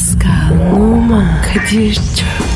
Pascal, Oman, Kadir çok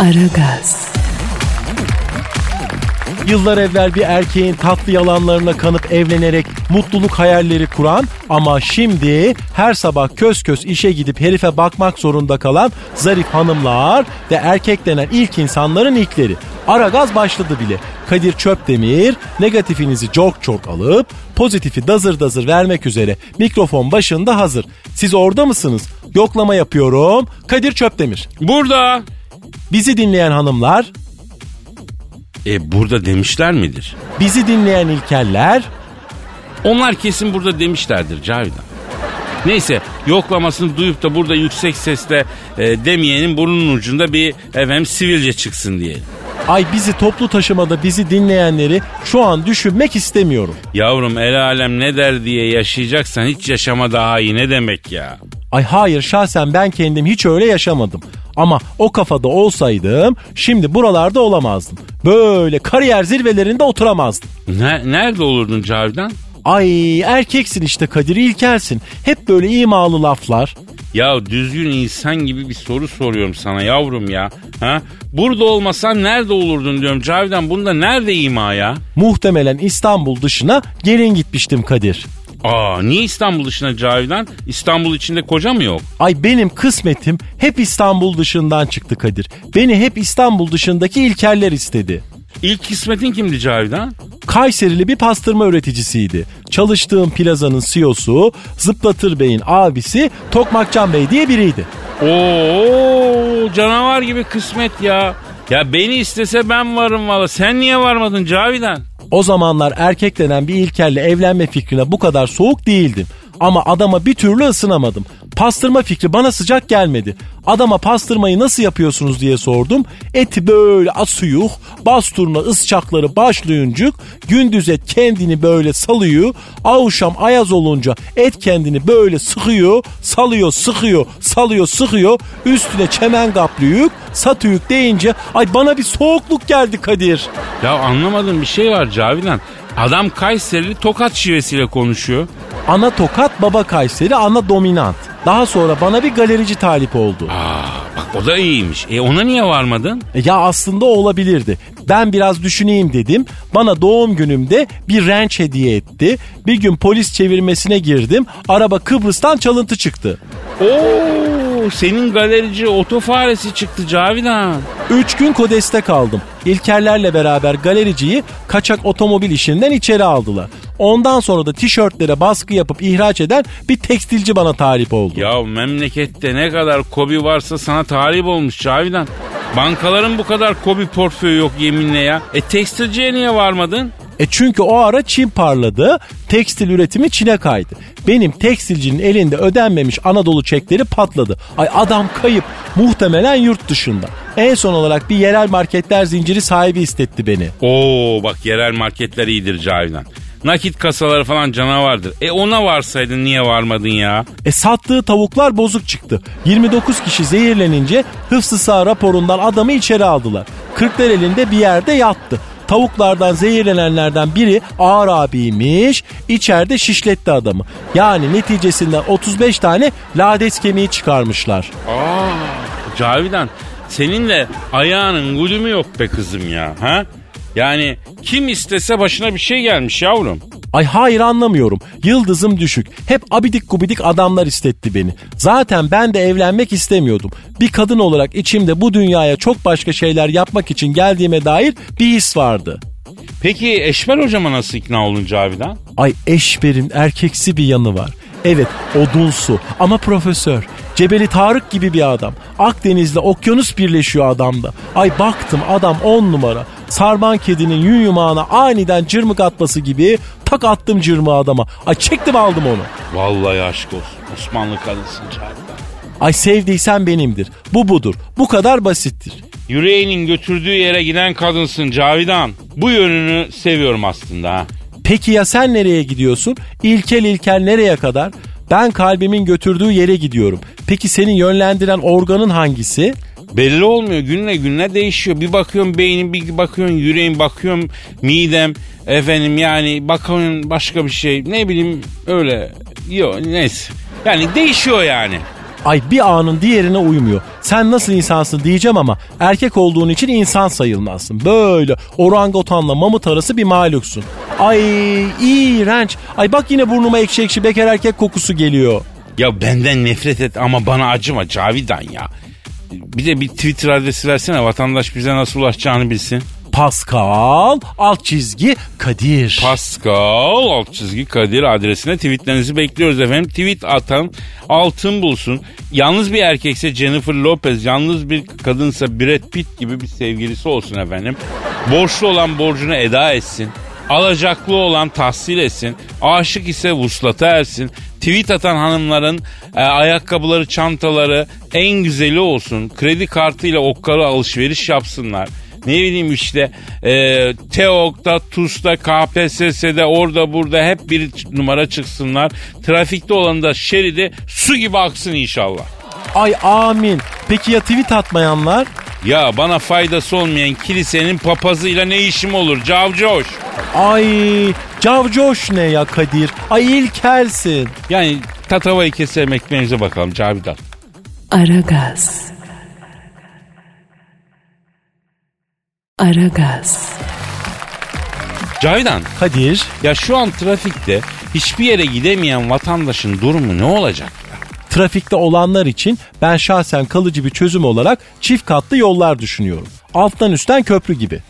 Aragaz, Yıllar evvel bir erkeğin tatlı yalanlarına kanıp evlenerek mutluluk hayalleri kuran ama şimdi her sabah köz köz işe gidip herife bakmak zorunda kalan zarif hanımlar ve erkek denen ilk insanların ilkleri. Ara gaz başladı bile. Kadir Çöpdemir negatifinizi çok çok alıp pozitifi dazır dazır vermek üzere mikrofon başında hazır. Siz orada mısınız? Yoklama yapıyorum. Kadir Çöpdemir. Burada. Bizi dinleyen hanımlar, E burada demişler midir? bizi dinleyen ilkeller, Onlar kesin burada demişlerdir Cavidan. Neyse yoklamasını duyup da burada yüksek sesle e, demeyenin burnunun ucunda bir efendim sivilce çıksın diye. Ay bizi toplu taşımada bizi dinleyenleri şu an düşünmek istemiyorum. Yavrum el alem ne der diye yaşayacaksan hiç yaşama daha iyi ne demek ya? Ay hayır şahsen ben kendim hiç öyle yaşamadım. Ama o kafada olsaydım şimdi buralarda olamazdım. Böyle kariyer zirvelerinde oturamazdım. Ne, nerede olurdun Cavidan? Ay erkeksin işte Kadir İlkersin. Hep böyle imalı laflar. Ya düzgün insan gibi bir soru soruyorum sana yavrum ya. Ha? Burada olmasan nerede olurdun diyorum Cavidan. Bunda nerede ima ya? Muhtemelen İstanbul dışına gelin gitmiştim Kadir. Aa niye İstanbul dışına Cavidan? İstanbul içinde koca mı yok? Ay benim kısmetim hep İstanbul dışından çıktı Kadir. Beni hep İstanbul dışındaki İlkerler istedi. İlk kısmetin kimdi Cavidan? Kayserili bir pastırma üreticisiydi. Çalıştığım plazanın CEO'su Zıplatır Bey'in abisi Tokmakcan Bey diye biriydi. Oo canavar gibi kısmet ya. Ya beni istese ben varım valla. Sen niye varmadın Cavidan? O zamanlar erkek denen bir ilkerle evlenme fikrine bu kadar soğuk değildim. Ama adama bir türlü ısınamadım. Pastırma fikri bana sıcak gelmedi. Adama pastırmayı nasıl yapıyorsunuz diye sordum. Eti böyle asıyuh, basturna ısçakları başlayıncık, gündüz et kendini böyle salıyor, avuşam ayaz olunca et kendini böyle sıkıyor, salıyor, sıkıyor, salıyor, sıkıyor, üstüne çemen kaplıyık, satıyık deyince ay bana bir soğukluk geldi Kadir. Ya anlamadığım bir şey var Cavidan. Adam Kayserili tokat şivesiyle konuşuyor. Ana tokat, baba Kayseri, ana dominant. Daha sonra bana bir galerici talip oldu. Aa o da iyiymiş. E ona niye varmadın? E, Ya aslında olabilirdi. Ben biraz düşüneyim dedim. Bana doğum günümde bir ranch hediye etti. Bir gün polis çevirmesine girdim. Araba Kıbrıs'tan çalıntı çıktı. Oo senin galerici otofaresi çıktı Cavidan. Üç gün Kodes'te kaldım. İlkerlerle beraber galericiyi kaçak otomobil işinden içeri aldılar. Ondan sonra da tişörtlere baskı yapıp ihraç eden bir tekstilci bana talip oldu. Ya memlekette ne kadar kobi varsa sana talip olmuş Cavidan. Bankaların bu kadar kobi portföyü yok yeminle ya. E tekstilciye niye varmadın? E çünkü o ara Çin parladı, tekstil üretimi Çin'e kaydı. Benim tekstilcinin elinde ödenmemiş Anadolu çekleri patladı. Ay adam kayıp, muhtemelen yurt dışında. En son olarak bir yerel marketler zinciri sahibi istetti beni. Oo bak yerel marketler iyidir Cavidan. Nakit kasaları falan canavardır. E ona varsaydın niye varmadın ya? E sattığı tavuklar bozuk çıktı. 29 kişi zehirlenince hıfzı sağ raporundan adamı içeri aldılar. Kırklar elinde bir yerde yattı. Tavuklardan zehirlenenlerden biri ağır abiymiş. içeride şişletti adamı. Yani neticesinde 35 tane lades kemiği çıkarmışlar. Aa Cavidan senin de ayağının gülümü yok be kızım ya. Ha? Yani kim istese başına bir şey gelmiş yavrum. Ay hayır anlamıyorum. Yıldızım düşük. Hep abidik gubidik adamlar istetti beni. Zaten ben de evlenmek istemiyordum. Bir kadın olarak içimde bu dünyaya çok başka şeyler yapmak için geldiğime dair bir his vardı. Peki Eşber hocama nasıl ikna oldun Cavidan? Ay eşberin erkeksi bir yanı var. Evet odunsu ama profesör. Cebeli Tarık gibi bir adam. Akdeniz'le okyanus birleşiyor adamda. Ay baktım adam on numara. Sarman kedinin yün yumağına aniden cırmık atması gibi tak attım cırmığı adama. Ay çektim aldım onu. Vallahi aşk olsun. Osmanlı kadınsın Cavidan. Ay sevdiysen benimdir. Bu budur. Bu kadar basittir. Yüreğinin götürdüğü yere giden kadınsın Cavidan. Bu yönünü seviyorum aslında ha. Peki ya sen nereye gidiyorsun? İlkel ilkel nereye kadar? Ben kalbimin götürdüğü yere gidiyorum. Peki senin yönlendiren organın hangisi? Belli olmuyor. Günle günle değişiyor. Bir bakıyorum beynim, bir bakıyorum yüreğim, bakıyorum midem. Efendim yani bakıyorum başka bir şey. Ne bileyim öyle. Yok neyse. Yani değişiyor yani. Ay bir anın diğerine uymuyor. Sen nasıl insansın diyeceğim ama erkek olduğun için insan sayılmazsın. Böyle orangutanla mamut arası bir mahluksun. Ay iğrenç. Ay bak yine burnuma ekşi ekşi bekar erkek kokusu geliyor. Ya benden nefret et ama bana acıma Cavidan ya. Bir de bir Twitter adresi versene vatandaş bize nasıl ulaşacağını bilsin. Pascal alt çizgi Kadir. Pascal alt çizgi Kadir adresine tweetlerinizi bekliyoruz efendim. Tweet atan altın bulsun. Yalnız bir erkekse Jennifer Lopez, yalnız bir kadınsa Brad Pitt gibi bir sevgilisi olsun efendim. Borçlu olan borcunu eda etsin. Alacaklı olan tahsil etsin. Aşık ise vuslata ersin. Tweet atan hanımların e, ayakkabıları, çantaları en güzeli olsun. Kredi kartıyla okkalı alışveriş yapsınlar ne bileyim işte e, TEOK'ta, TUS'ta, KPSS'de orada burada hep bir numara çıksınlar. Trafikte olan da şeridi su gibi aksın inşallah. Ay amin. Peki ya tweet atmayanlar? Ya bana faydası olmayan kilisenin papazıyla ne işim olur cavcoş? Ay cavcoş ne ya Kadir? Ay ilkelsin. Yani tatavayı keselim ekmeğimize bakalım Cavidan. Aragaz. Aragaz. Cavidan Kadir ya şu an trafikte hiçbir yere gidemeyen vatandaşın durumu ne olacak? trafikte olanlar için ben şahsen kalıcı bir çözüm olarak çift katlı yollar düşünüyorum. Alttan üstten köprü gibi.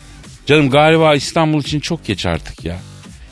Canım galiba İstanbul için çok geç artık ya.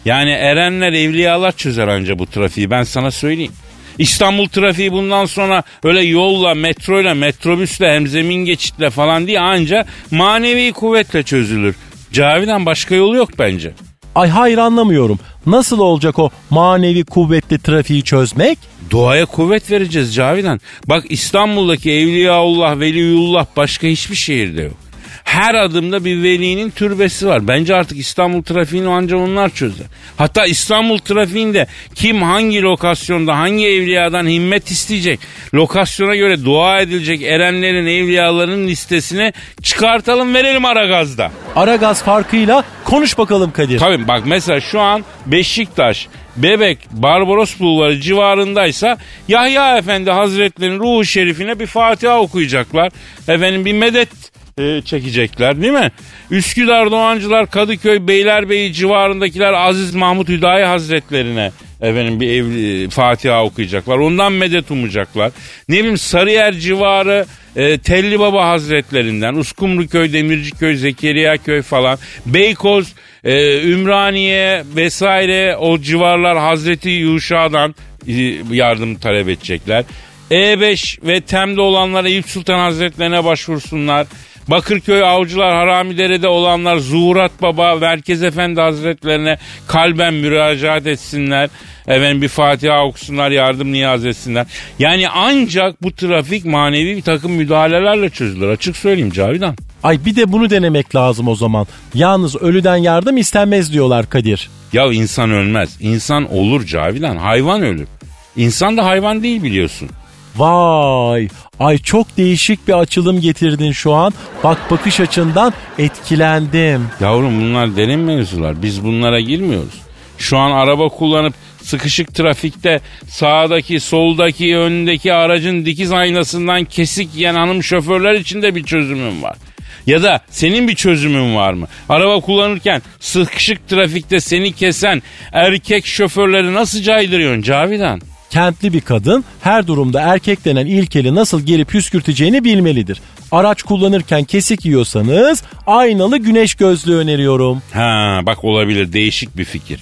Yani erenler evliyalar çözer anca bu trafiği ben sana söyleyeyim. İstanbul trafiği bundan sonra öyle yolla, metroyla, metrobüsle, hemzemin geçitle falan değil anca manevi kuvvetle çözülür. Cavidan başka yolu yok bence. Ay hayır anlamıyorum. Nasıl olacak o manevi kuvvetli trafiği çözmek? Doğaya kuvvet vereceğiz Cavidan. Bak İstanbul'daki Evliyaullah, Veliullah başka hiçbir şehirde yok. Her adımda bir velinin türbesi var. Bence artık İstanbul trafiğini ancak onlar çözer. Hatta İstanbul trafiğinde kim hangi lokasyonda hangi evliyadan himmet isteyecek? Lokasyona göre dua edilecek erenlerin evliyaların listesini çıkartalım verelim Aragaz'da. Aragaz farkıyla konuş bakalım Kadir. Tabii bak mesela şu an Beşiktaş, Bebek, Barbaros Bulvarı civarındaysa Yahya Efendi Hazretleri'nin ruhu şerifine bir Fatiha okuyacaklar. Efendim bir medet e, çekecekler değil mi? Üsküdar Doğancılar, Kadıköy, Beylerbeyi civarındakiler Aziz Mahmut Hüdayi Hazretlerine efendim bir ev, Fatiha okuyacaklar. Ondan medet umacaklar. Ne bileyim Sarıyer civarı e, Telli Baba Hazretlerinden, Uskumruköy, Demirciköy, Zekeriya Köy falan, Beykoz, e, Ümraniye vesaire o civarlar Hazreti Yuşa'dan e, yardım talep edecekler. E5 ve Tem'de olanlar Eyüp Sultan Hazretlerine başvursunlar. Bakırköy Avcılar Haramidere'de olanlar Zuhurat Baba, Merkez Efendi Hazretlerine kalben müracaat etsinler. Efendim bir Fatiha okusunlar, yardım niyaz etsinler. Yani ancak bu trafik manevi bir takım müdahalelerle çözülür. Açık söyleyeyim Cavidan. Ay bir de bunu denemek lazım o zaman. Yalnız ölüden yardım istenmez diyorlar Kadir. Ya insan ölmez. İnsan olur Cavidan. Hayvan ölür. İnsan da hayvan değil biliyorsun. Vay ay çok değişik bir açılım getirdin şu an. Bak bakış açından etkilendim. Yavrum bunlar derin mevzular. Biz bunlara girmiyoruz. Şu an araba kullanıp sıkışık trafikte sağdaki, soldaki, önündeki aracın dikiz aynasından kesik yiyen hanım şoförler için de bir çözümüm var. Ya da senin bir çözümün var mı? Araba kullanırken sıkışık trafikte seni kesen erkek şoförleri nasıl caydırıyorsun Cavidan? Kentli bir kadın her durumda erkek denen ilkeli nasıl geri püskürteceğini bilmelidir. Araç kullanırken kesik yiyorsanız aynalı güneş gözlüğü öneriyorum. Ha bak olabilir değişik bir fikir.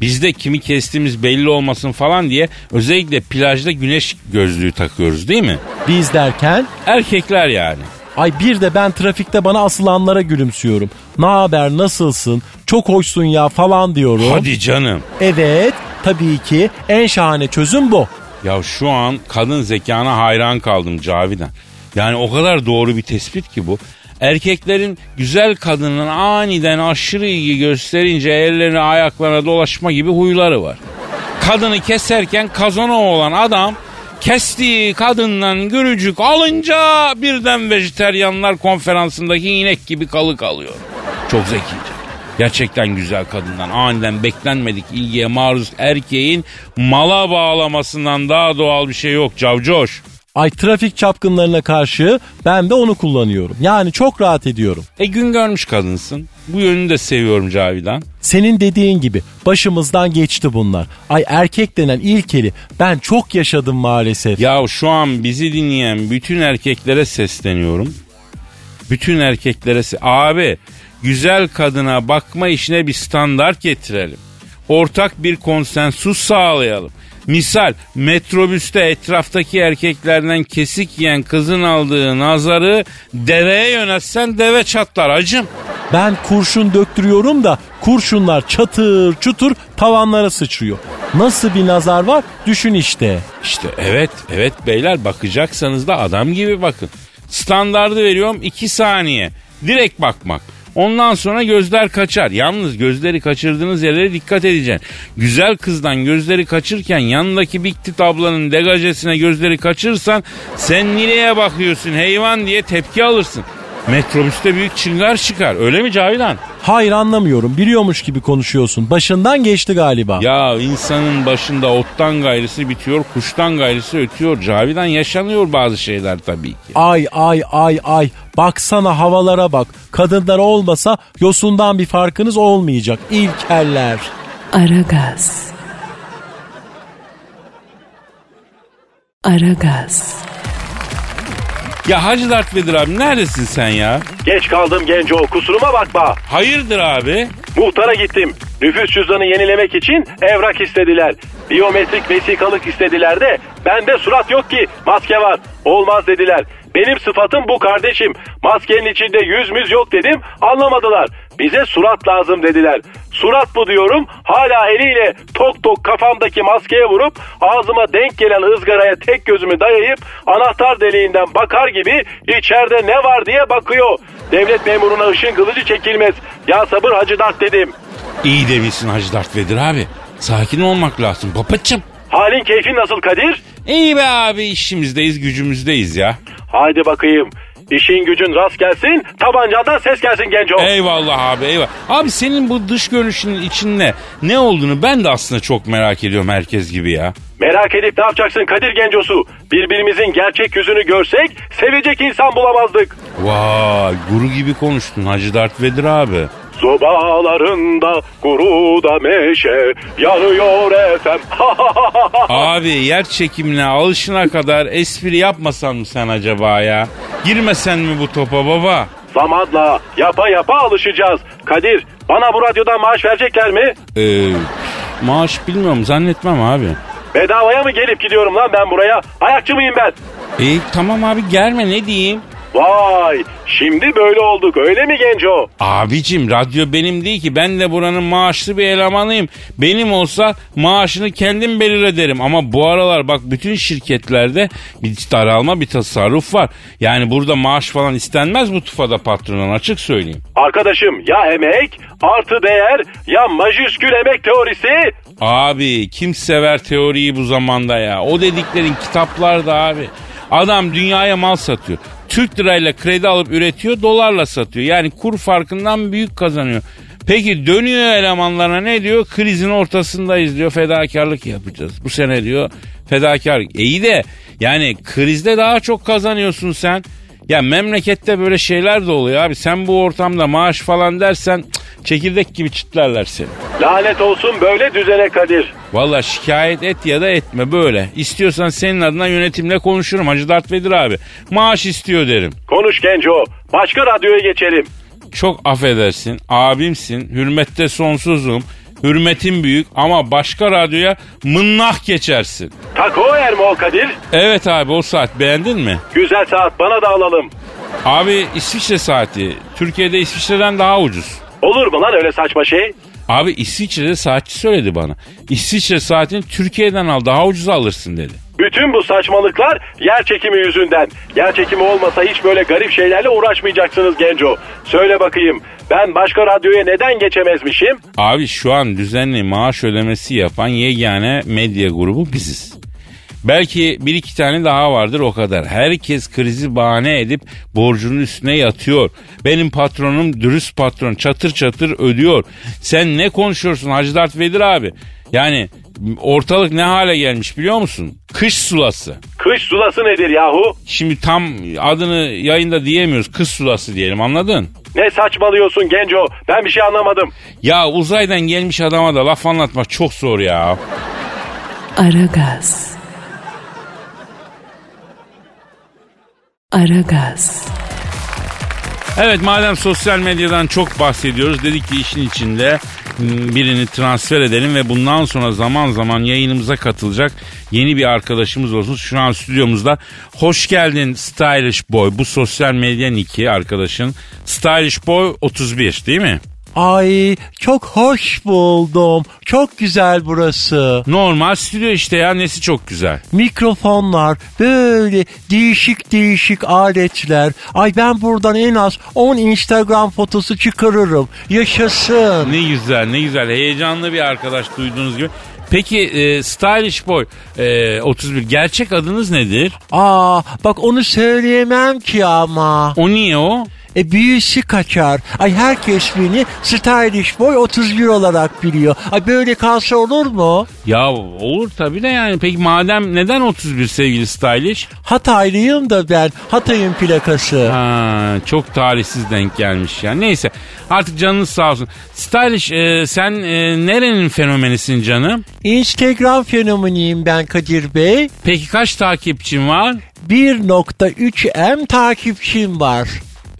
Bizde kimi kestiğimiz belli olmasın falan diye özellikle plajda güneş gözlüğü takıyoruz değil mi? Biz derken Erkekler yani. Ay bir de ben trafikte bana asılanlara gülümsüyorum. Ne haber nasılsın çok hoşsun ya falan diyorum. Hadi canım. Evet tabii ki en şahane çözüm bu. Ya şu an kadın zekana hayran kaldım Cavidan. Yani o kadar doğru bir tespit ki bu. Erkeklerin güzel kadının aniden aşırı ilgi gösterince ellerine ayaklarına dolaşma gibi huyları var. Kadını keserken kazana olan adam kestiği kadından gürücük alınca birden vejeteryanlar konferansındaki inek gibi kalı kalıyor. Çok zekice. Gerçekten güzel kadından aniden beklenmedik ilgiye maruz erkeğin mala bağlamasından daha doğal bir şey yok Cavcoş. Ay trafik çapkınlarına karşı ben de onu kullanıyorum. Yani çok rahat ediyorum. E gün görmüş kadınsın. Bu yönünü de seviyorum Cavidan. Senin dediğin gibi başımızdan geçti bunlar. Ay erkek denen ilkeli ben çok yaşadım maalesef. Ya şu an bizi dinleyen bütün erkeklere sesleniyorum. Bütün erkeklere se- abi güzel kadına bakma işine bir standart getirelim. Ortak bir konsensus sağlayalım. Misal metrobüste etraftaki erkeklerden kesik yiyen kızın aldığı nazarı deveye yönetsen deve çatlar acım. Ben kurşun döktürüyorum da kurşunlar çatır çutur tavanlara sıçrıyor. Nasıl bir nazar var düşün işte. İşte evet evet beyler bakacaksanız da adam gibi bakın. Standardı veriyorum 2 saniye. Direkt bakmak. Ondan sonra gözler kaçar. Yalnız gözleri kaçırdığınız yerlere dikkat edeceksin. Güzel kızdan gözleri kaçırken yanındaki Big Tit ablanın degajesine gözleri kaçırsan sen nereye bakıyorsun heyvan diye tepki alırsın. Metrobüste büyük çıngar çıkar. Öyle mi Cavidan? Hayır anlamıyorum biliyormuş gibi konuşuyorsun. Başından geçti galiba. Ya insanın başında ottan gayrısı bitiyor, kuştan gayrısı ötüyor. Cavidan yaşanıyor bazı şeyler tabii ki. Ay ay ay ay baksana havalara bak. Kadınlar olmasa yosundan bir farkınız olmayacak. İlkeller. Aragaz. Aragaz. Ya Hacı Dert Vedir abi neredesin sen ya? Geç kaldım genco kusuruma bakma. Hayırdır abi? Muhtara gittim. Nüfus cüzdanı yenilemek için evrak istediler. Biyometrik vesikalık istediler de bende surat yok ki maske var. Olmaz dediler. Benim sıfatım bu kardeşim. Maskenin içinde yüz müz yok dedim anlamadılar. Bize surat lazım dediler. Surat bu diyorum hala eliyle tok tok kafamdaki maskeye vurup ağzıma denk gelen ızgaraya tek gözümü dayayıp anahtar deliğinden bakar gibi içeride ne var diye bakıyor. Devlet memuruna ışın kılıcı çekilmez. Ya sabır hacı dert dedim. İyi demişsin Hacı Dert Vedir abi. Sakin olmak lazım babacım. Halin keyfin nasıl Kadir? İyi be abi işimizdeyiz gücümüzdeyiz ya. Haydi bakayım. İşin gücün rast gelsin, tabancadan ses gelsin genco. Eyvallah abi eyvallah. Abi senin bu dış görünüşünün içinde ne olduğunu ben de aslında çok merak ediyorum herkes gibi ya. Merak edip ne yapacaksın Kadir gencosu? Birbirimizin gerçek yüzünü görsek sevecek insan bulamazdık. Vay guru gibi konuştun Hacı Dert Vedir abi. Sobalarında kuru da meşe yanıyor efem. Abi yer çekimine alışına kadar espri yapmasan mı sen acaba ya? Girmesen mi bu topa baba? Zamanla yapa yapa alışacağız. Kadir bana bu radyodan maaş verecekler mi? Ee, maaş bilmiyorum zannetmem abi. Bedavaya mı gelip gidiyorum lan ben buraya? Ayakçı mıyım ben? İyi tamam abi gelme ne diyeyim? Vay şimdi böyle olduk öyle mi genco? Abicim radyo benim değil ki ben de buranın maaşlı bir elemanıyım. Benim olsa maaşını kendim belirlerim ama bu aralar bak bütün şirketlerde bir daralma bir tasarruf var. Yani burada maaş falan istenmez bu tufada patronun açık söyleyeyim. Arkadaşım ya emek artı değer ya majüskül emek teorisi. Abi kim sever teoriyi bu zamanda ya? O dediklerin kitaplarda abi. Adam dünyaya mal satıyor. Türk lirayla kredi alıp üretiyor, dolarla satıyor. Yani kur farkından büyük kazanıyor. Peki dönüyor elemanlarına ne diyor? Krizin ortasındayız diyor. Fedakarlık yapacağız. Bu sene diyor fedakarlık. E iyi de yani krizde daha çok kazanıyorsun sen. Ya memlekette böyle şeyler de oluyor abi. Sen bu ortamda maaş falan dersen cık, çekirdek gibi çitlerler seni. Lanet olsun böyle düzene Kadir. Valla şikayet et ya da etme böyle. İstiyorsan senin adına yönetimle konuşurum Hacı Dert Vedir abi. Maaş istiyor derim. Konuş genco. Başka radyoya geçelim. Çok affedersin abimsin hürmette sonsuzum. Hürmetin büyük ama başka radyoya mınnah geçersin. Tako Ermol Kadir. Evet abi o saat beğendin mi? Güzel saat bana da alalım. Abi İsviçre saati. Türkiye'de İsviçre'den daha ucuz. Olur mu lan öyle saçma şey? Abi İsviçre'de saatçi söyledi bana. İsviçre saatini Türkiye'den al daha ucuz alırsın dedi. Bütün bu saçmalıklar yer çekimi yüzünden. Yer çekimi olmasa hiç böyle garip şeylerle uğraşmayacaksınız Genco. Söyle bakayım ben başka radyoya neden geçemezmişim? Abi şu an düzenli maaş ödemesi yapan yegane medya grubu biziz. Belki bir iki tane daha vardır o kadar. Herkes krizi bahane edip borcunun üstüne yatıyor. Benim patronum dürüst patron çatır çatır ödüyor. Sen ne konuşuyorsun Hacı Dert Vedir abi? Yani ortalık ne hale gelmiş biliyor musun? Kış sulası. Kış sulası nedir yahu? Şimdi tam adını yayında diyemiyoruz. Kış sulası diyelim anladın? Ne saçmalıyorsun Genco? Ben bir şey anlamadım. Ya uzaydan gelmiş adama da laf anlatmak çok zor ya. Aragaz. Aragaz. Evet madem sosyal medyadan çok bahsediyoruz dedik ki işin içinde birini transfer edelim ve bundan sonra zaman zaman yayınımıza katılacak yeni bir arkadaşımız olsun. Şu an stüdyomuzda hoş geldin Stylish Boy bu sosyal medya niki arkadaşın Stylish Boy 31 değil mi? Ay çok hoş buldum. Çok güzel burası. Normal stüdyo işte ya nesi çok güzel. Mikrofonlar, böyle değişik değişik aletler. Ay ben buradan en az 10 Instagram fotosu çıkarırım. Yaşasın. Ne güzel ne güzel heyecanlı bir arkadaş duyduğunuz gibi. Peki e, Stylish Boy e, 31 gerçek adınız nedir? Aa bak onu söyleyemem ki ama. O niye o? E büyüsü kaçar. Ay herkes beni Stylish Boy 31 olarak biliyor. Ay böyle kalsa olur mu? Ya olur tabii de yani. Peki madem neden 31 sevgili Stylish? Hataylıyım da ben. Hatay'ın plakası. Ha, çok talihsiz denk gelmiş ya. Neyse artık canınız sağ olsun. Stylish e, sen e, nerenin fenomenisin canım? Instagram fenomeniyim ben Kadir Bey. Peki kaç takipçin var? 1.3M takipçim var.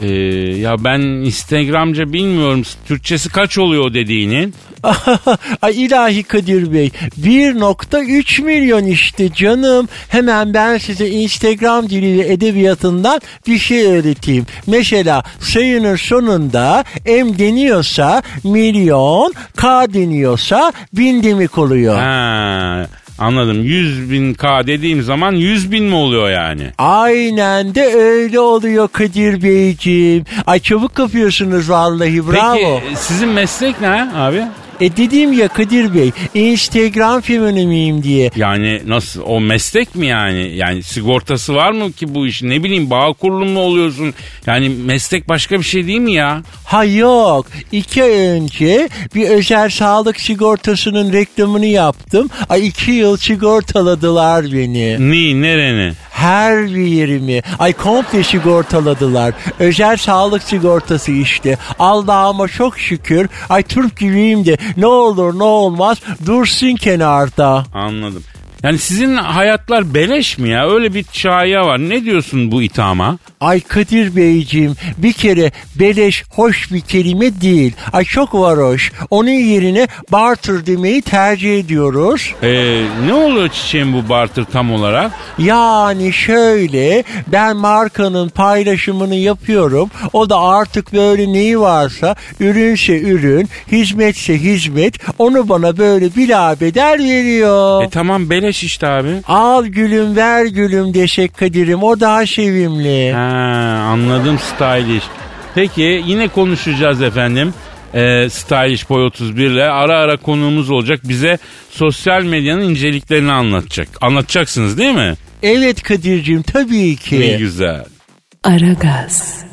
Ee, ya ben Instagramca bilmiyorum. Türkçesi kaç oluyor dediğinin? Ay ilahi Kadir Bey 1.3 milyon işte canım. Hemen ben size Instagram dili ve edebiyatından bir şey öğreteyim. Mesela sayının sonunda M deniyorsa milyon, K deniyorsa bin demek oluyor. Ha, anladım. 100 bin K dediğim zaman 100 bin mi oluyor yani? Aynen de öyle oluyor Kadir Beyciğim. Ay çabuk kapıyorsunuz vallahi bravo. Peki sizin meslek ne abi? E dedim ya Kadir Bey Instagram fenomeniyim diye. Yani nasıl o meslek mi yani? Yani sigortası var mı ki bu iş? Ne bileyim bağ kurulu mu oluyorsun? Yani meslek başka bir şey değil mi ya? Ha yok. İki ay önce bir özel sağlık sigortasının reklamını yaptım. Ay iki yıl sigortaladılar beni. Ni nereni? Her yerimi. Ay komple sigortaladılar. Özel sağlık sigortası işte. Allah'ıma çok şükür. Ay Türk gibiyim de ne olur ne olmaz dursun kenarda. Anladım. Yani sizin hayatlar beleş mi ya? Öyle bir şaya var. Ne diyorsun bu ithama? Ay Kadir Beyciğim bir kere beleş hoş bir kelime değil. Ay çok varoş. Onun yerine barter demeyi tercih ediyoruz. Ee, ne oluyor çiçeğim bu barter tam olarak? Yani şöyle ben markanın paylaşımını yapıyorum. O da artık böyle neyi varsa ürünse ürün, hizmetse hizmet onu bana böyle bilabeder veriyor. E tamam beleş işte abi. Al gülüm ver gülüm desek Kadir'im o daha sevimli. Ha, anladım stylish. Peki yine konuşacağız efendim. Ee, stylish Boy 31 ile ara ara konuğumuz olacak. Bize sosyal medyanın inceliklerini anlatacak. Anlatacaksınız değil mi? Evet Kadir'cim tabii ki. Ne güzel. Aragaz.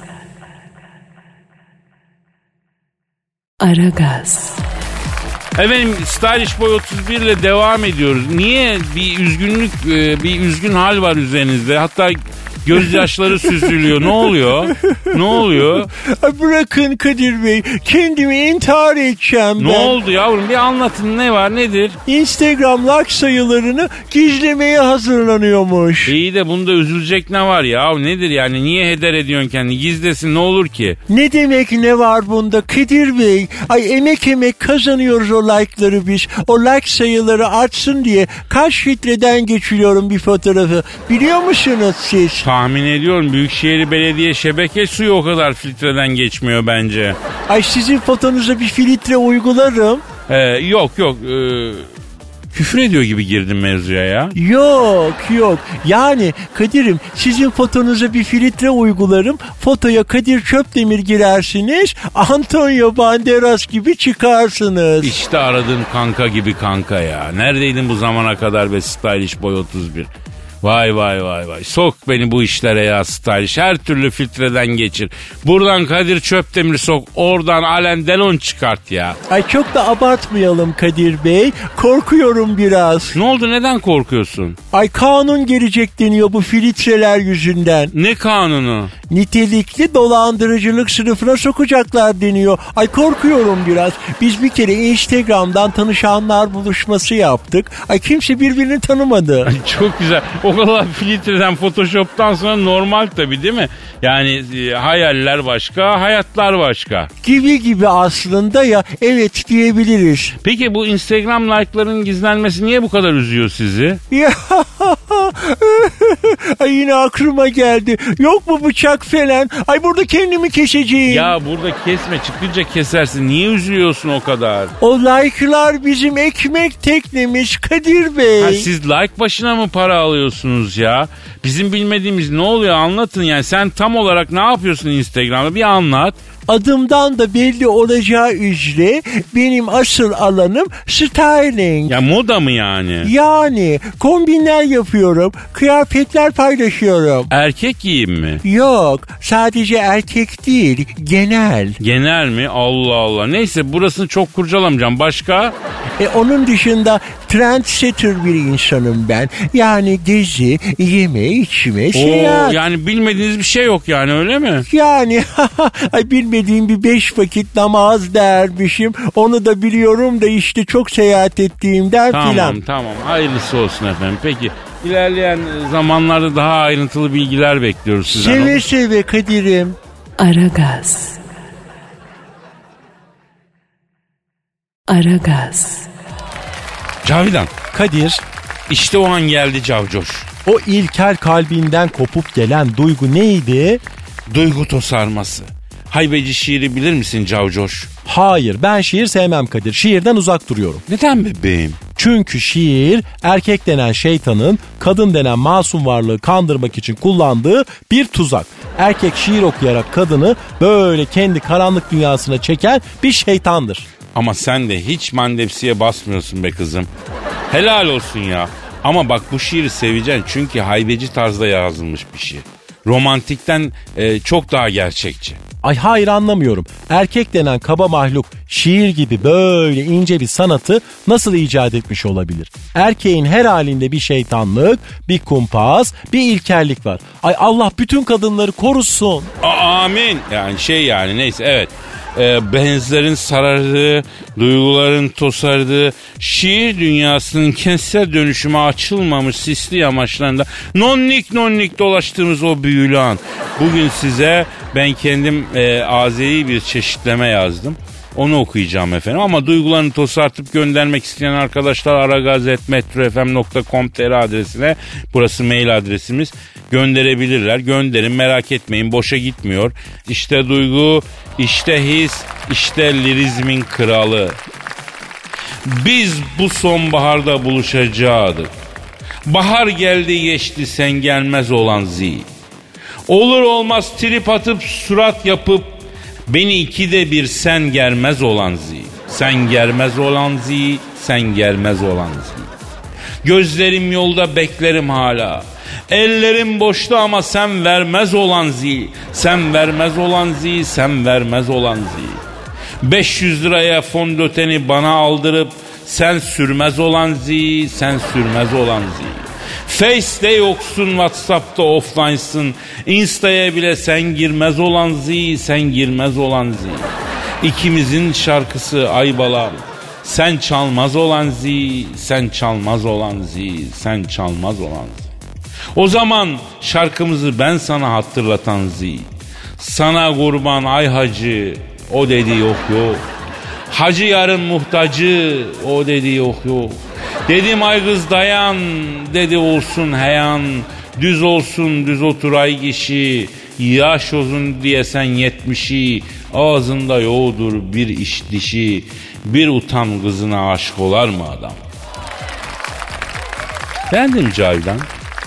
Aragaz. Efendim Stylish Boy 31 ile devam ediyoruz. Niye bir üzgünlük, e, bir üzgün hal var üzerinizde? Hatta gözyaşları süzülüyor. Ne oluyor? Ne oluyor? Bırakın Kadir Bey kendimi intihar edeceğim ben. Ne oldu yavrum? Bir anlatın ne var nedir? Instagram like sayılarını gizlemeye hazırlanıyormuş. İyi de bunda üzülecek ne var ya? Nedir yani? Niye heder ediyorsun kendini? Gizlesin ne olur ki? Ne demek ne var bunda Kadir Bey? Ay emek emek kazanıyoruz o like'ları biz. O like sayıları artsın diye kaç filtreden geçiriyorum bir fotoğrafı. Biliyor musunuz siz? Tahmin ediyorum Büyükşehir Belediye şebeke suyu o kadar filtreden geçmiyor bence. Ay sizin fotonuza bir filtre uygularım. Ee, yok yok. Ee, küfür ediyor gibi girdim mevzuya ya. Yok yok yani Kadir'im sizin fotonuza bir filtre uygularım. Fotoya Kadir Çöpdemir girersiniz. Antonio Banderas gibi çıkarsınız. İşte aradığım kanka gibi kanka ya. Neredeydin bu zamana kadar be stylish boy 31? Vay vay vay vay. Sok beni bu işlere ya stylish. Her türlü filtreden geçir. Buradan Kadir Çöptemir sok. Oradan Alen Delon çıkart ya. Ay çok da abartmayalım Kadir Bey. Korkuyorum biraz. Ne oldu neden korkuyorsun? Ay kanun gelecek deniyor bu filtreler yüzünden. Ne kanunu? Nitelikli dolandırıcılık sınıfına sokacaklar deniyor. Ay korkuyorum biraz. Biz bir kere Instagram'dan tanışanlar buluşması yaptık. Ay kimse birbirini tanımadı. Çok güzel. O kadar filtreden photoshop'tan sonra normal tabii değil mi? Yani e, hayaller başka, hayatlar başka. gibi gibi aslında ya evet diyebiliriz. Peki bu Instagram like'ların gizlenmesi niye bu kadar üzüyor sizi? Ya Ay yine aklıma geldi. Yok mu bıçak falan? Ay burada kendimi keseceğim. Ya burada kesme çıkınca kesersin. Niye üzülüyorsun o kadar? O like'lar bizim ekmek teknemiz Kadir Bey. Ha, siz like başına mı para alıyorsunuz ya? Bizim bilmediğimiz ne oluyor anlatın yani. Sen tam olarak ne yapıyorsun Instagram'da bir anlat. Adımdan da belli olacağı üzere benim asıl alanım styling. Ya moda mı yani? Yani kombinler yapıyorum, kıyafetler paylaşıyorum. Erkek giyim mi? Yok, sadece erkek değil, genel. Genel mi? Allah Allah. Neyse burasını çok kurcalamayacağım. Başka? E onun dışında trendsetter bir insanım ben. Yani gezi, yeme, içme, Oo, seyahat. yani bilmediğiniz bir şey yok yani öyle mi? Yani ay bilmediğim bir beş vakit namaz dermişim. Onu da biliyorum da işte çok seyahat ettiğimden Tamam filan. tamam hayırlısı olsun efendim. Peki ilerleyen zamanlarda daha ayrıntılı bilgiler bekliyoruz sizden. Seve seve Kadir'im. Aragaz. Aragaz. Cavidan Kadir, işte o an geldi Cavcoş. o ilkel kalbinden kopup gelen duygu neydi? Duygu tosarması. Haybeci şiiri bilir misin Cavcoş? Hayır, ben şiir sevmem Kadir. Şiirden uzak duruyorum. Neden bebeğim? Çünkü şiir erkek denen şeytanın kadın denen masum varlığı kandırmak için kullandığı bir tuzak. Erkek şiir okuyarak kadını böyle kendi karanlık dünyasına çeken bir şeytandır. Ama sen de hiç mandepsiye basmıyorsun be kızım. Helal olsun ya. Ama bak bu şiiri seveceksin çünkü haybeci tarzda yazılmış bir şiir. Romantikten e, çok daha gerçekçi. Ay hayır anlamıyorum. Erkek denen kaba mahluk şiir gibi böyle ince bir sanatı nasıl icat etmiş olabilir? Erkeğin her halinde bir şeytanlık, bir kumpas, bir ilkellik var. Ay Allah bütün kadınları korusun. A- amin. Yani şey yani neyse evet. Ee, benizlerin sarardığı, duyguların tosardığı, şiir dünyasının kentsel dönüşüme açılmamış sisli yamaçlarında nonnik nonnik dolaştığımız o büyülü an. Bugün size ben kendim e, Azeri bir çeşitleme yazdım. Onu okuyacağım efendim ama duygularını tosartıp göndermek isteyen arkadaşlar aragazetmetrofm.com.tr adresine burası mail adresimiz gönderebilirler. Gönderin merak etmeyin boşa gitmiyor. İşte duygu, işte his, işte lirizmin kralı. Biz bu sonbaharda buluşacaktık. Bahar geldi geçti sen gelmez olan zi. Olur olmaz trip atıp surat yapıp beni ikide bir sen gelmez olan zi. Sen gelmez olan zi, sen gelmez olan zi. Gözlerim yolda beklerim hala. Ellerim boşta ama sen vermez olan zi. Sen vermez olan zi, sen vermez olan zi. 500 liraya fondöteni bana aldırıp sen sürmez olan zi, sen sürmez olan zi. Face'de yoksun, Whatsapp'ta offline'sın. Insta'ya bile sen girmez olan zi, sen girmez olan zi. İkimizin şarkısı Aybalar. Sen çalmaz olan zi, sen çalmaz olan zi, sen çalmaz olan zi. O zaman şarkımızı ben sana hatırlatan zi. Sana kurban ay hacı, o dedi yok yok. Hacı yarın muhtacı, o dedi yok yok. Dedim ay kız dayan, dedi olsun heyan. Düz olsun düz otur ay kişi. Yaş olsun diye sen yetmişi. Ağzında yoğudur bir iş dişi. Bir utan kızına aşık olar mı adam? Beğendin Cavidan?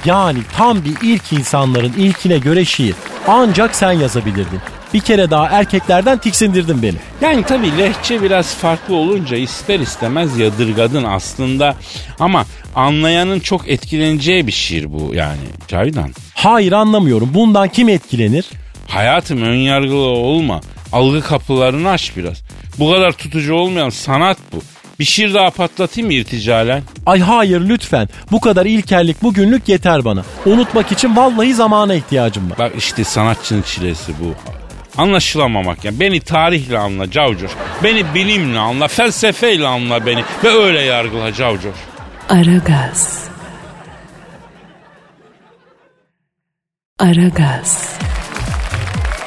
Yani tam bir ilk insanların ilkine göre şiir. Ancak sen yazabilirdin. Bir kere daha erkeklerden tiksindirdin beni. Yani tabii lehçe biraz farklı olunca ister istemez yadırgadın aslında. Ama anlayanın çok etkileneceği bir şiir bu yani Cavidan. Hayır anlamıyorum. Bundan kim etkilenir? Hayatım önyargılı olma. Algı kapılarını aç biraz. Bu kadar tutucu olmayan sanat bu. Bir şiir daha patlatayım mı irticalen? Ay hayır lütfen. Bu kadar ilkellik bugünlük yeter bana. Unutmak için vallahi zamana ihtiyacım var. Bak işte sanatçının çilesi bu. Anlaşılamamak yani. Beni tarihle anla Cavcoş. Beni bilimle anla, felsefeyle anla beni. Ve öyle yargıla Cavcoş. Aragaz. Aragaz.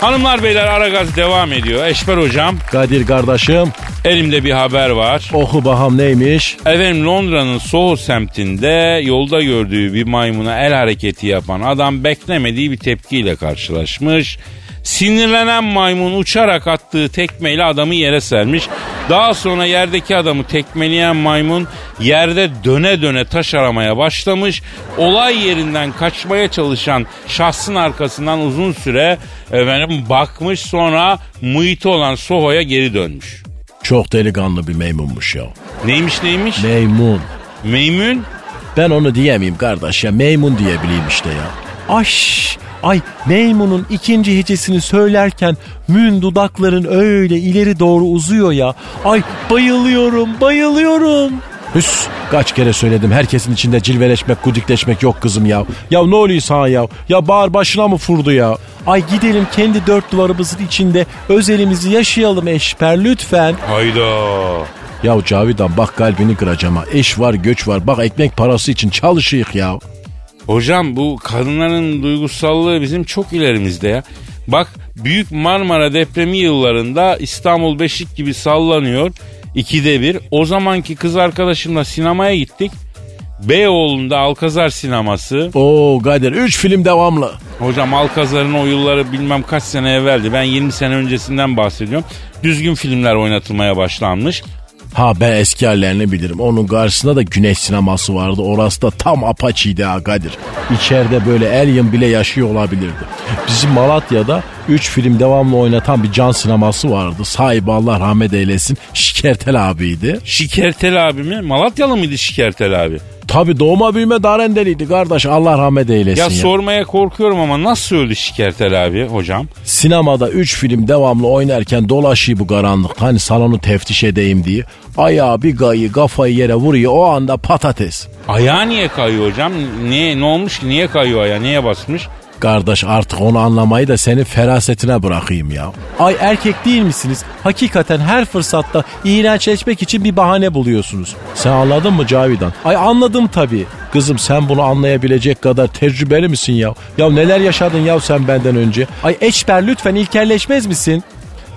Hanımlar beyler Aragaz devam ediyor. Eşber hocam Kadir kardeşim elimde bir haber var. oku baham neymiş? Efendim Londra'nın Soho semtinde yolda gördüğü bir maymuna el hareketi yapan adam beklemediği bir tepkiyle karşılaşmış. Sinirlenen maymun uçarak attığı tekmeyle adamı yere sermiş. Daha sonra yerdeki adamı tekmeleyen maymun yerde döne döne taş aramaya başlamış. Olay yerinden kaçmaya çalışan şahsın arkasından uzun süre efendim bakmış sonra muhiti olan Soho'ya geri dönmüş. Çok delikanlı bir meymunmuş ya. Neymiş neymiş? Meymun. Meymun? Ben onu diyemeyeyim kardeş ya. Meymun diyebileyim işte ya. Aş. Ay meymunun ikinci hecesini söylerken mün dudakların öyle ileri doğru uzuyor ya. Ay bayılıyorum bayılıyorum. Hüs kaç kere söyledim herkesin içinde cilveleşmek gudikleşmek yok kızım ya. Ya ne oluyor sana ya? Ya bağır başına mı furdu ya? Ay gidelim kendi dört duvarımızın içinde özelimizi yaşayalım eşper lütfen. Hayda. Ya Cavidan bak kalbini kıracağım ha. Eş var göç var bak ekmek parası için çalışıyık ya. Hocam bu kadınların duygusallığı bizim çok ilerimizde ya. Bak Büyük Marmara depremi yıllarında İstanbul Beşik gibi sallanıyor. İkide bir. O zamanki kız arkadaşımla sinemaya gittik. Beyoğlu'nda Alkazar sineması. Oo Kadir 3 film devamlı. Hocam Alkazar'ın o yılları bilmem kaç sene evveldi. Ben 20 sene öncesinden bahsediyorum. Düzgün filmler oynatılmaya başlanmış. Ha ben eski hallerini bilirim. Onun karşısında da güneş sineması vardı. Orası da tam apaçiydi ha Kadir. İçeride böyle Alien bile yaşıyor olabilirdi. Bizim Malatya'da 3 film devamlı oynatan bir can sineması vardı. Sahibi Allah rahmet eylesin. Şikertel abiydi. Şikertel abi mi? Malatyalı mıydı Şikertel abi? Tabi doğma büyüme Darendeliydi kardeş. Allah rahmet eylesin Ya, ya. sormaya korkuyorum ama nasıl öldü Şikertel abi hocam? Sinemada 3 film devamlı oynarken dolaşıyor bu karanlık. Hani salonu teftiş edeyim diye. Ayağı bir gayı kafayı yere vuruyor o anda patates. Ayağı niye kayıyor hocam? Niye, ne olmuş ki? Niye kayıyor ayağı? Niye basmış? Kardeş artık onu anlamayı da senin ferasetine bırakayım ya. Ay erkek değil misiniz? Hakikaten her fırsatta iğrençleşmek için bir bahane buluyorsunuz. Sen anladın mı Cavidan? Ay anladım tabii. Kızım sen bunu anlayabilecek kadar tecrübeli misin ya? Ya neler yaşadın ya sen benden önce? Ay eşber lütfen ilkelleşmez misin?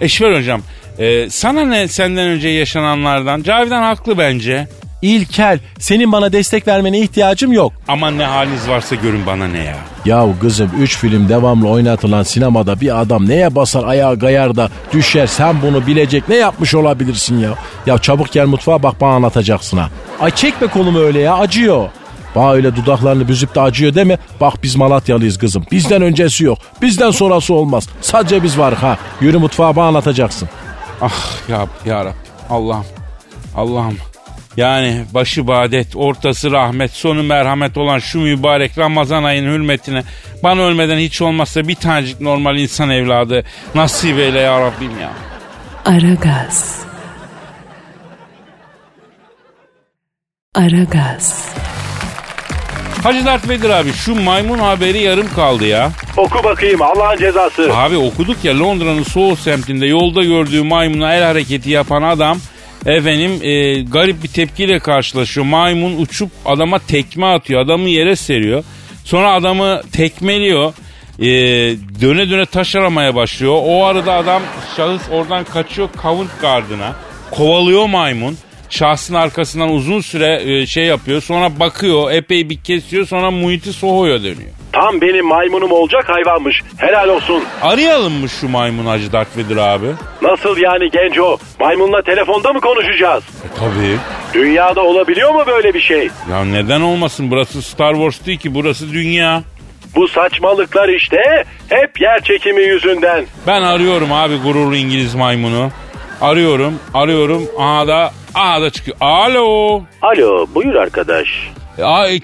Eşver hocam e, sana ne senden önce yaşananlardan? Cavidan haklı bence. İlkel, senin bana destek vermene ihtiyacım yok. Ama ne haliniz varsa görün bana ne ya. Yahu kızım 3 film devamlı oynatılan sinemada bir adam neye basar ayağa kayar da düşer sen bunu bilecek ne yapmış olabilirsin ya? Ya çabuk gel mutfağa bak bana anlatacaksın ha. Ay çekme kolumu öyle ya acıyor. Bana öyle dudaklarını büzüp de acıyor deme. Bak biz Malatyalıyız kızım. Bizden öncesi yok. Bizden sonrası olmaz. Sadece biz var ha. Yürü mutfağa bana anlatacaksın. Ah ya, ya Rabbi. Allah'ım. Allah'ım. Yani başı badet, ortası rahmet, sonu merhamet olan şu mübarek Ramazan ayının hürmetine bana ölmeden hiç olmazsa bir tanecik normal insan evladı nasip eyle ya Rabbim ya. Aragaz. Aragaz. Hacı Dert Vedir abi şu maymun haberi yarım kaldı ya. Oku bakayım Allah'ın cezası. Abi okuduk ya Londra'nın Soho semtinde yolda gördüğü maymuna el hareketi yapan adam efendim e, garip bir tepkiyle karşılaşıyor. Maymun uçup adama tekme atıyor. Adamı yere seriyor. Sonra adamı tekmeliyor. E, döne döne taş aramaya başlıyor. O arada adam şahıs oradan kaçıyor Covent Garden'a. Kovalıyor maymun. Şahsın arkasından uzun süre e, şey yapıyor. Sonra bakıyor epey bir kesiyor sonra muhiti Soho'ya dönüyor. Tam benim maymunum olacak hayvanmış. Helal olsun. Arayalım mı şu maymun Hacı Darth Vader abi? Nasıl yani genco? Maymunla telefonda mı konuşacağız? E, tabii. Dünyada olabiliyor mu böyle bir şey? Ya neden olmasın? Burası Star Wars değil ki burası dünya. Bu saçmalıklar işte hep yer çekimi yüzünden. Ben arıyorum abi gururlu İngiliz maymunu. Arıyorum, arıyorum. Aha da, aha da çıkıyor. Alo. Alo buyur arkadaş.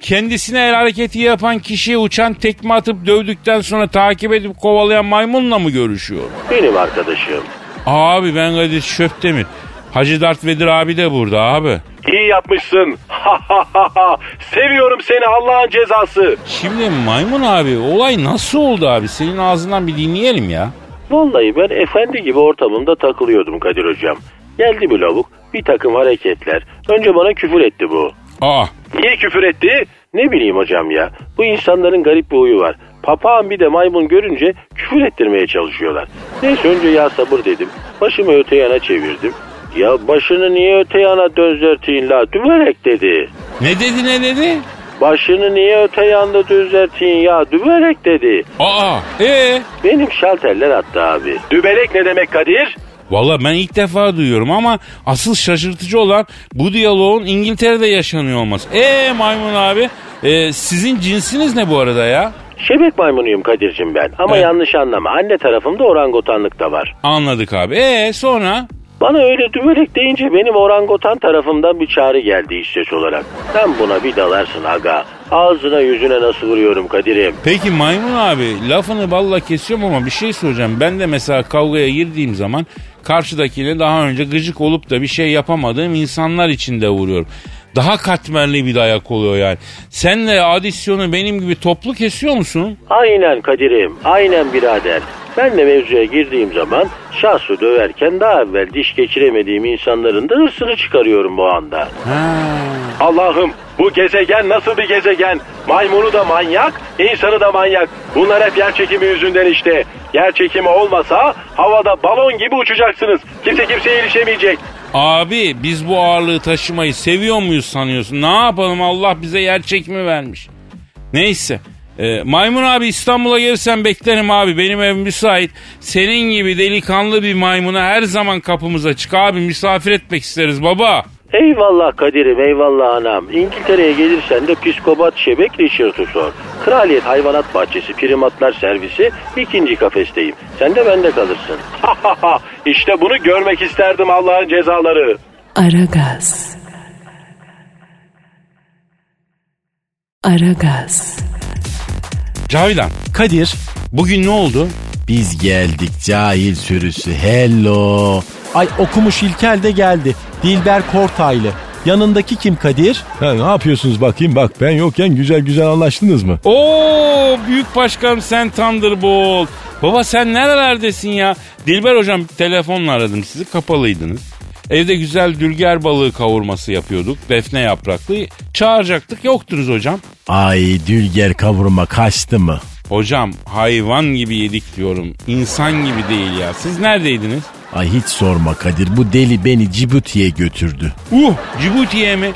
Kendisine el hareketi yapan kişiye uçan tekme atıp dövdükten sonra takip edip kovalayan maymunla mı görüşüyor? Benim arkadaşım. Abi ben Kadir Şöptemir. Hacı Dert Vedir abi de burada abi. İyi yapmışsın. Seviyorum seni Allah'ın cezası. Şimdi maymun abi olay nasıl oldu abi? Senin ağzından bir dinleyelim ya. Vallahi ben efendi gibi ortamında takılıyordum Kadir hocam. Geldi bir lavuk bir takım hareketler. Önce bana küfür etti bu. Aa Niye küfür etti? Ne bileyim hocam ya. Bu insanların garip bir huyu var. Papağan bir de maymun görünce küfür ettirmeye çalışıyorlar. Neyse önce ya sabır dedim. Başımı öte yana çevirdim. Ya başını niye öte yana döndürtün la düverek dedi. ne dedi ne dedi? Başını niye öte yanda düzeltin ya dübelek dedi. Aa ee? Benim şalterler attı abi. Dübelek ne demek Kadir? Valla ben ilk defa duyuyorum ama asıl şaşırtıcı olan bu diyaloğun İngiltere'de yaşanıyor olması. Eee maymun abi e, sizin cinsiniz ne bu arada ya? Şebek maymunuyum Kadir'cim ben. Ama Evet. yanlış anlama. Anne tarafımda orangotanlık da var. Anladık abi. Eee sonra? Bana öyle dübelek deyince benim orangotan tarafımdan bir çağrı geldi ses olarak. Sen buna bir dalarsın aga. Ağzına yüzüne nasıl vuruyorum Kadir'im. Peki maymun abi lafını balla kesiyorum ama bir şey soracağım. Ben de mesela kavgaya girdiğim zaman karşıdakine daha önce gıcık olup da bir şey yapamadığım insanlar için de vuruyorum. Daha katmerli bir dayak oluyor yani. Sen de adisyonu benim gibi toplu kesiyor musun? Aynen Kadir'im. Aynen birader. Ben de mevzuya girdiğim zaman şahsı döverken daha evvel diş geçiremediğim insanların da hırsını çıkarıyorum bu anda. Ha. Allah'ım bu gezegen nasıl bir gezegen? Maymunu da manyak, insanı da manyak. Bunlar hep yer çekimi yüzünden işte. Yer çekimi olmasa havada balon gibi uçacaksınız. Kimse kimseye erişemeyecek. Abi biz bu ağırlığı taşımayı seviyor muyuz sanıyorsun? Ne yapalım Allah bize yer çekimi vermiş. Neyse. Ee, maymun abi İstanbul'a gelirsen beklerim abi. Benim evim müsait. Senin gibi delikanlı bir maymuna her zaman kapımız açık abi. Misafir etmek isteriz baba. Eyvallah Kadir'im eyvallah anam. İngiltere'ye gelirsen de psikopat şebek Richard'ı sor. Kraliyet Hayvanat Bahçesi primatlar servisi ikinci kafesteyim. Sen de bende kalırsın. işte bunu görmek isterdim Allah'ın cezaları. Aragaz. Aragaz. Cavidan Kadir bugün ne oldu? biz geldik cahil sürüsü hello. Ay okumuş İlkel de geldi. Dilber Kortaylı. Yanındaki kim Kadir? Ha, ne yapıyorsunuz bakayım bak ben yokken güzel güzel anlaştınız mı? Oo büyük başkanım sen Thunderbolt. Baba sen nerelerdesin ya? Dilber hocam telefonla aradım sizi kapalıydınız. Evde güzel dülger balığı kavurması yapıyorduk. Defne yapraklı. Çağıracaktık yoktunuz hocam. Ay dülger kavurma kaçtı mı? Hocam hayvan gibi yedik diyorum. İnsan gibi değil ya. Siz neredeydiniz? Ay hiç sorma Kadir bu deli beni Cibuti'ye götürdü. Uh Cibuti'ye mi?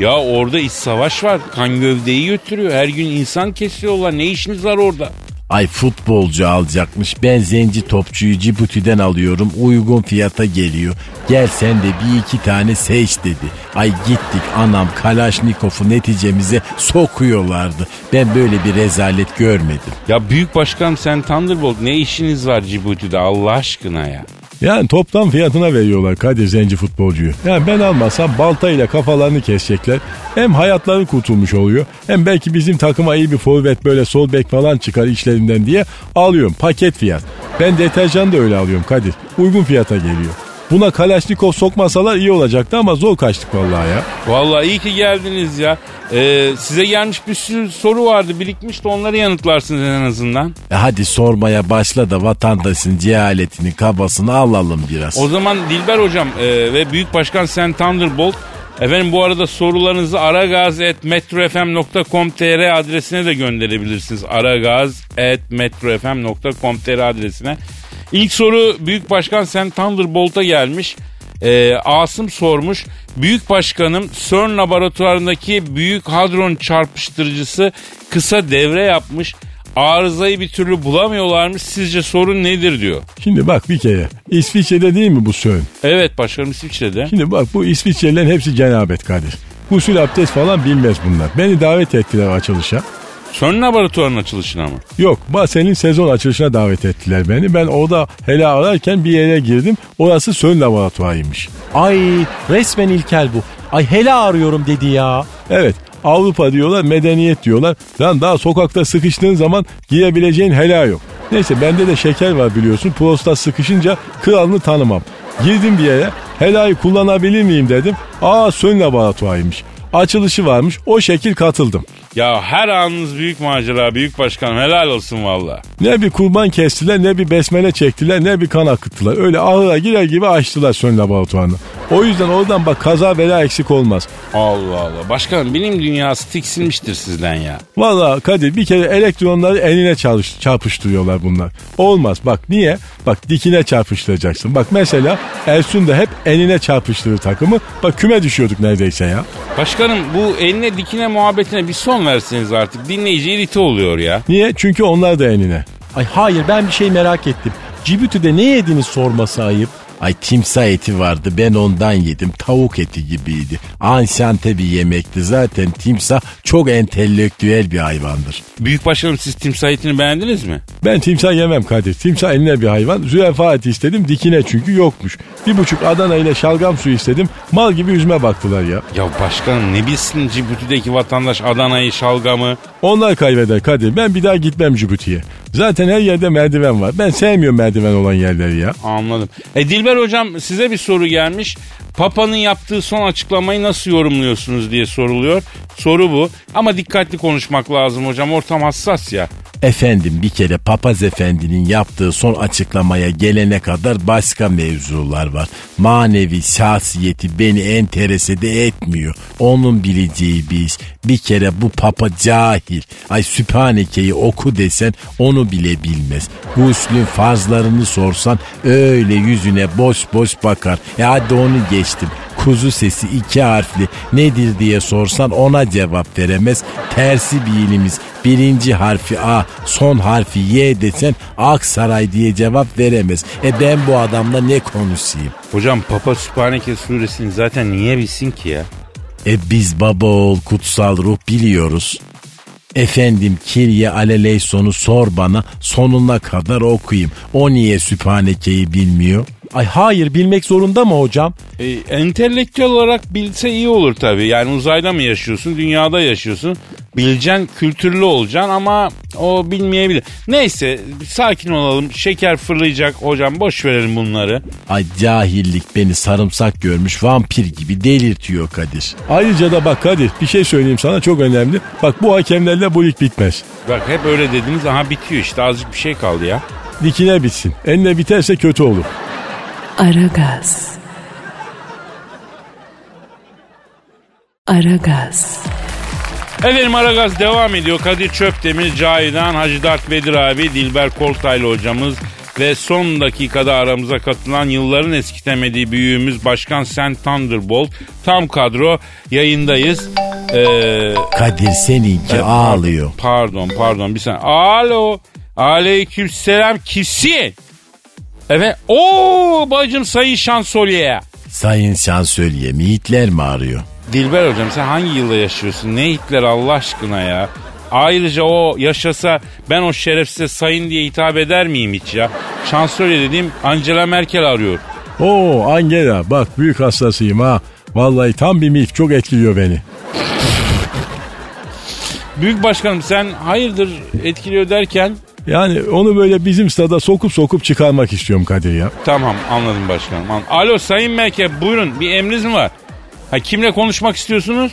Ya orada iç savaş var. Kan gövdeyi götürüyor. Her gün insan kesiyorlar. Ne işiniz var orada? Ay futbolcu alacakmış. Ben zenci topçuyu Cibuti'den alıyorum. Uygun fiyata geliyor. Gel sen de bir iki tane seç dedi. Ay gittik anam Kalaşnikov'u neticemize sokuyorlardı. Ben böyle bir rezalet görmedim. Ya büyük başkanım sen Thunderbolt ne işiniz var Cibuti'de Allah aşkına ya? Yani toplam fiyatına veriyorlar Kadir Zenci futbolcuyu. Yani ben almasam baltayla kafalarını kesecekler. Hem hayatları kurtulmuş oluyor. Hem belki bizim takıma iyi bir forvet böyle sol bek falan çıkar işlerinden diye alıyorum paket fiyat. Ben deterjan da öyle alıyorum Kadir. Uygun fiyata geliyor. Buna Kalaşnikov sokmasalar iyi olacaktı ama zor kaçtık vallahi ya. Vallahi iyi ki geldiniz ya. Ee, size gelmiş bir sürü soru vardı birikmiş de onları yanıtlarsınız en azından. E hadi sormaya başla da vatandaşın cehaletini kabasını alalım biraz. O zaman Dilber hocam e, ve Büyük Başkan Sen Thunderbolt Efendim bu arada sorularınızı aragaz.metrofm.com.tr adresine de gönderebilirsiniz. aragaz.metrofm.com.tr adresine. İlk soru Büyük Başkan Sen Thunderbolt'a gelmiş. Ee, Asım sormuş. Büyük Başkanım CERN laboratuvarındaki Büyük Hadron çarpıştırıcısı kısa devre yapmış. arızayı bir türlü bulamıyorlarmış. Sizce sorun nedir diyor. Şimdi bak bir kere İsviçre'de değil mi bu Sön? Evet başkanım İsviçre'de. Şimdi bak bu İsviçrelilerin hepsi cenabet Kadir. Gusül abdest falan bilmez bunlar. Beni davet ettiler açılışa. Sön laboratuvarının açılışına mı? Yok senin sezon açılışına davet ettiler beni. Ben orada hele ararken bir yere girdim. Orası Sön laboratuvarıymış. Ay resmen İlkel bu. Ay hele arıyorum dedi ya. Evet Avrupa diyorlar medeniyet diyorlar. Lan daha sokakta sıkıştığın zaman giyebileceğin hela yok. Neyse bende de şeker var biliyorsun. Prostat sıkışınca kralını tanımam. Girdim bir yere helayı kullanabilir miyim dedim. Aa Sön laboratuvarıymış. Açılışı varmış o şekil katıldım. Ya her anınız büyük macera büyük başkanım helal olsun valla. Ne bir kurban kestiler ne bir besmele çektiler ne bir kan akıttılar. Öyle ahıra girer gibi açtılar Sön laboratuvarını. O yüzden oradan bak kaza bela eksik olmaz. Allah Allah. Başkanım bilim dünyası tiksinmiştir sizden ya. Valla Kadir bir kere elektronları eline çalış, çarpıştırıyorlar bunlar. Olmaz bak niye? Bak dikine çarpıştıracaksın. Bak mesela Ersun da hep enine çarpıştırır takımı. Bak küme düşüyorduk neredeyse ya. Başkanım bu eline dikine muhabbetine bir son verseniz artık. Dinleyici irite oluyor ya. Niye? Çünkü onlar da enine. Ay hayır ben bir şey merak ettim. Cibütü'de ne yediniz sorması ayıp. Ay timsah eti vardı ben ondan yedim tavuk eti gibiydi. Ansante bir yemekti zaten timsah çok entelektüel bir hayvandır. Büyük başkanım siz timsah etini beğendiniz mi? Ben timsah yemem Kadir. Timsah eline bir hayvan. Zürafa eti istedim dikine çünkü yokmuş. Bir buçuk Adana ile şalgam suyu istedim. Mal gibi yüzme baktılar ya. Ya başkanım ne bilsin Cibuti'deki vatandaş Adana'yı, şalgamı. Onlar kaybeder Kadir. Ben bir daha gitmem Cibuti'ye. Zaten her yerde merdiven var. Ben sevmiyorum merdiven olan yerleri ya. Anladım. E Dilber hocam size bir soru gelmiş. Papa'nın yaptığı son açıklamayı nasıl yorumluyorsunuz diye soruluyor. Soru bu. Ama dikkatli konuşmak lazım hocam. Ortam hassas ya. Efendim bir kere papaz efendinin yaptığı son açıklamaya gelene kadar başka mevzular var. Manevi şahsiyeti beni enterese de etmiyor. Onun bileceği bir iş. Bir kere bu papa cahil. Ay Sübhaneke'yi oku desen onu bile bilmez. Guslün farzlarını sorsan öyle yüzüne boş boş bakar. E hadi onu geçtim. Kuzu sesi iki harfli nedir diye sorsan ona cevap veremez. Tersi bir ilimiz birinci harfi A son harfi Y desen Aksaray diye cevap veremez. E ben bu adamla ne konuşayım? Hocam Papa Sübhaneke suresini zaten niye bilsin ki ya? E biz baba oğul kutsal ruh biliyoruz. Efendim Kirye Aleleyson'u sor bana sonuna kadar okuyayım. O niye Sübhaneke'yi bilmiyor? Ay hayır bilmek zorunda mı hocam? E, entelektüel olarak bilse iyi olur tabii. Yani uzayda mı yaşıyorsun, dünyada yaşıyorsun. Bileceksin, kültürlü olacaksın ama o bilmeyebilir. Neyse sakin olalım. Şeker fırlayacak hocam boş verelim bunları. Ay cahillik beni sarımsak görmüş vampir gibi delirtiyor Kadir. Ayrıca da bak Kadir bir şey söyleyeyim sana çok önemli. Bak bu hakemlerle bu lig bitmez. Bak hep öyle dediniz aha bitiyor işte azıcık bir şey kaldı ya. Dikine bitsin. Eline biterse kötü olur. Aragaz. Aragaz. Efendim Aragaz devam ediyor. Kadir Çöptemir, Cahidan, Hacı Dert Bedir abi, Dilber Kortaylı hocamız ve son dakikada aramıza katılan yılların eskitemediği büyüğümüz Başkan Sen Thunderbolt. Tam kadro yayındayız. Ee, Kadir seninki e, ağlıyor. Pardon pardon bir saniye. Alo. Aleyküm selam kimsin? Evet. Oo bacım Sayın Şansölye. Sayın şansölye mi Hitler mi arıyor? Dilber hocam sen hangi yılda yaşıyorsun? Ne Hitler Allah aşkına ya? Ayrıca o yaşasa ben o şerefsize sayın diye hitap eder miyim hiç ya? Şansölye dediğim Angela Merkel arıyor. Oo Angela bak büyük hastasıyım ha. Vallahi tam bir milf çok etkiliyor beni. Büyük başkanım sen hayırdır etkiliyor derken Yani onu böyle bizim stada sokup sokup çıkarmak istiyorum Kadir ya. tamam anladım başkanım. An- Alo Sayın Merkel buyurun bir emriniz mi var? Ha kimle konuşmak istiyorsunuz?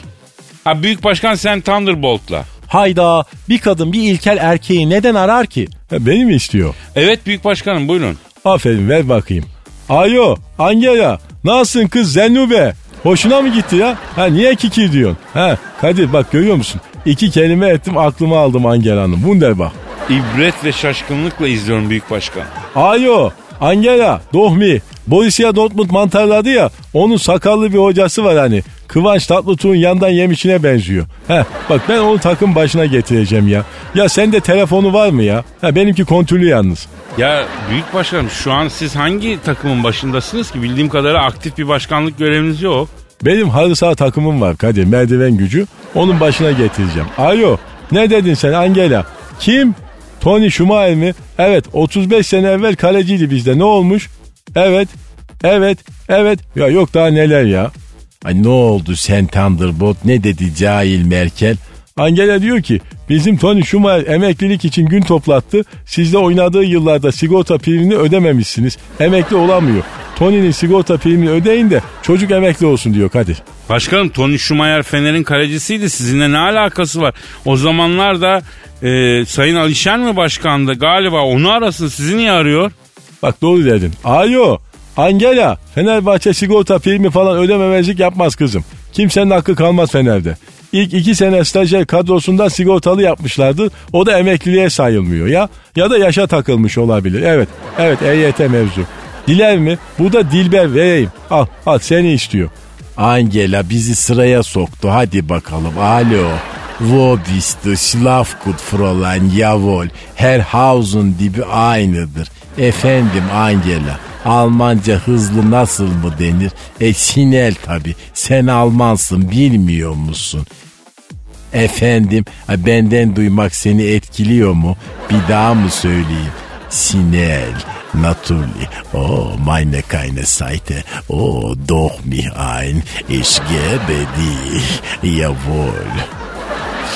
Ha Büyük Başkan sen Thunderbolt'la. Hayda bir kadın bir ilkel erkeği neden arar ki? Ha, beni mi istiyor? Evet Büyük Başkanım buyurun. Aferin ver bakayım. Alo Angela nasılsın kız Zennube? Hoşuna mı gitti ya? Ha niye kiki diyorsun? Ha Kadir bak görüyor musun? İki kelime ettim aklıma aldım Angela'nın. Wunderbar. İbret ve şaşkınlıkla izliyorum Büyük Başkan. Alo Angela Dohmi Borussia Dortmund mantarladı ya onun sakallı bir hocası var hani. Kıvanç Tatlıtuğ'un yandan yemişine benziyor. Heh, bak ben onu takım başına getireceğim ya. Ya sende telefonu var mı ya? Ha, benimki kontürlü yalnız. Ya Büyük Başkanım şu an siz hangi takımın başındasınız ki? Bildiğim kadarıyla aktif bir başkanlık göreviniz yok. Benim halı saha takımım var Kadir merdiven gücü. Onun başına getireceğim. Ayo ne dedin sen Angela? Kim? Tony Schumacher mi? Evet 35 sene evvel kaleciydi bizde ne olmuş? Evet evet evet ya yok daha neler ya. Ay ne oldu sen Thunderbolt ne dedi cahil Merkel? Angela diyor ki bizim Tony Schumacher emeklilik için gün toplattı. Sizde oynadığı yıllarda sigorta primini ödememişsiniz. Emekli olamıyor. Tony'nin sigorta primini ödeyin de çocuk emekli olsun diyor Kadir. Başkanım Tony Schumacher Fener'in kalecisiydi. Sizinle ne alakası var? O zamanlar da e, Sayın Alişen mi başkandı? Galiba onu arasın. Sizi niye arıyor? Bak doğru dedin. Ayo Angela Fenerbahçe sigorta primi falan ödememezlik yapmaz kızım. Kimsenin hakkı kalmaz Fener'de. İlk iki sene stajyer kadrosundan sigortalı yapmışlardı. O da emekliliğe sayılmıyor ya. Ya da yaşa takılmış olabilir. Evet, evet EYT mevzu. Diler mi? Bu da Dilber vereyim. Al, al seni istiyor. Angela bizi sıraya soktu hadi bakalım alo. Wo bist du Schlafgut Fräulein jawohl. Her Hausen dibi aynıdır. Efendim Angela. Almanca hızlı nasıl mı denir? E sinel tabi. Sen Almansın bilmiyor musun? Efendim benden duymak seni etkiliyor mu? Bir daha mı söyleyeyim? Sinel, natürlich. Oh, meine keine Seite. Oh, doch mich ein. Ich gebe dich. Jawohl.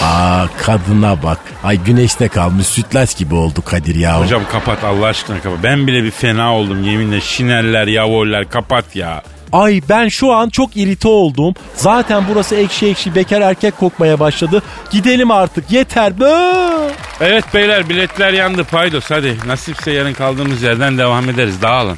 Aa kadına bak. Ay güneşte kalmış sütlaç gibi oldu Kadir ya. Hocam kapat Allah aşkına kapat. Ben bile bir fena oldum yeminle. Şineller, yavoller kapat ya. Ay ben şu an çok irite oldum. Zaten burası ekşi ekşi bekar erkek kokmaya başladı. Gidelim artık yeter. Bö! Evet beyler biletler yandı paydos hadi. Nasipse yarın kaldığımız yerden devam ederiz. Dağılın.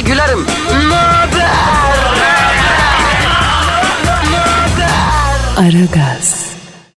gülerim. Möber! Aragaz.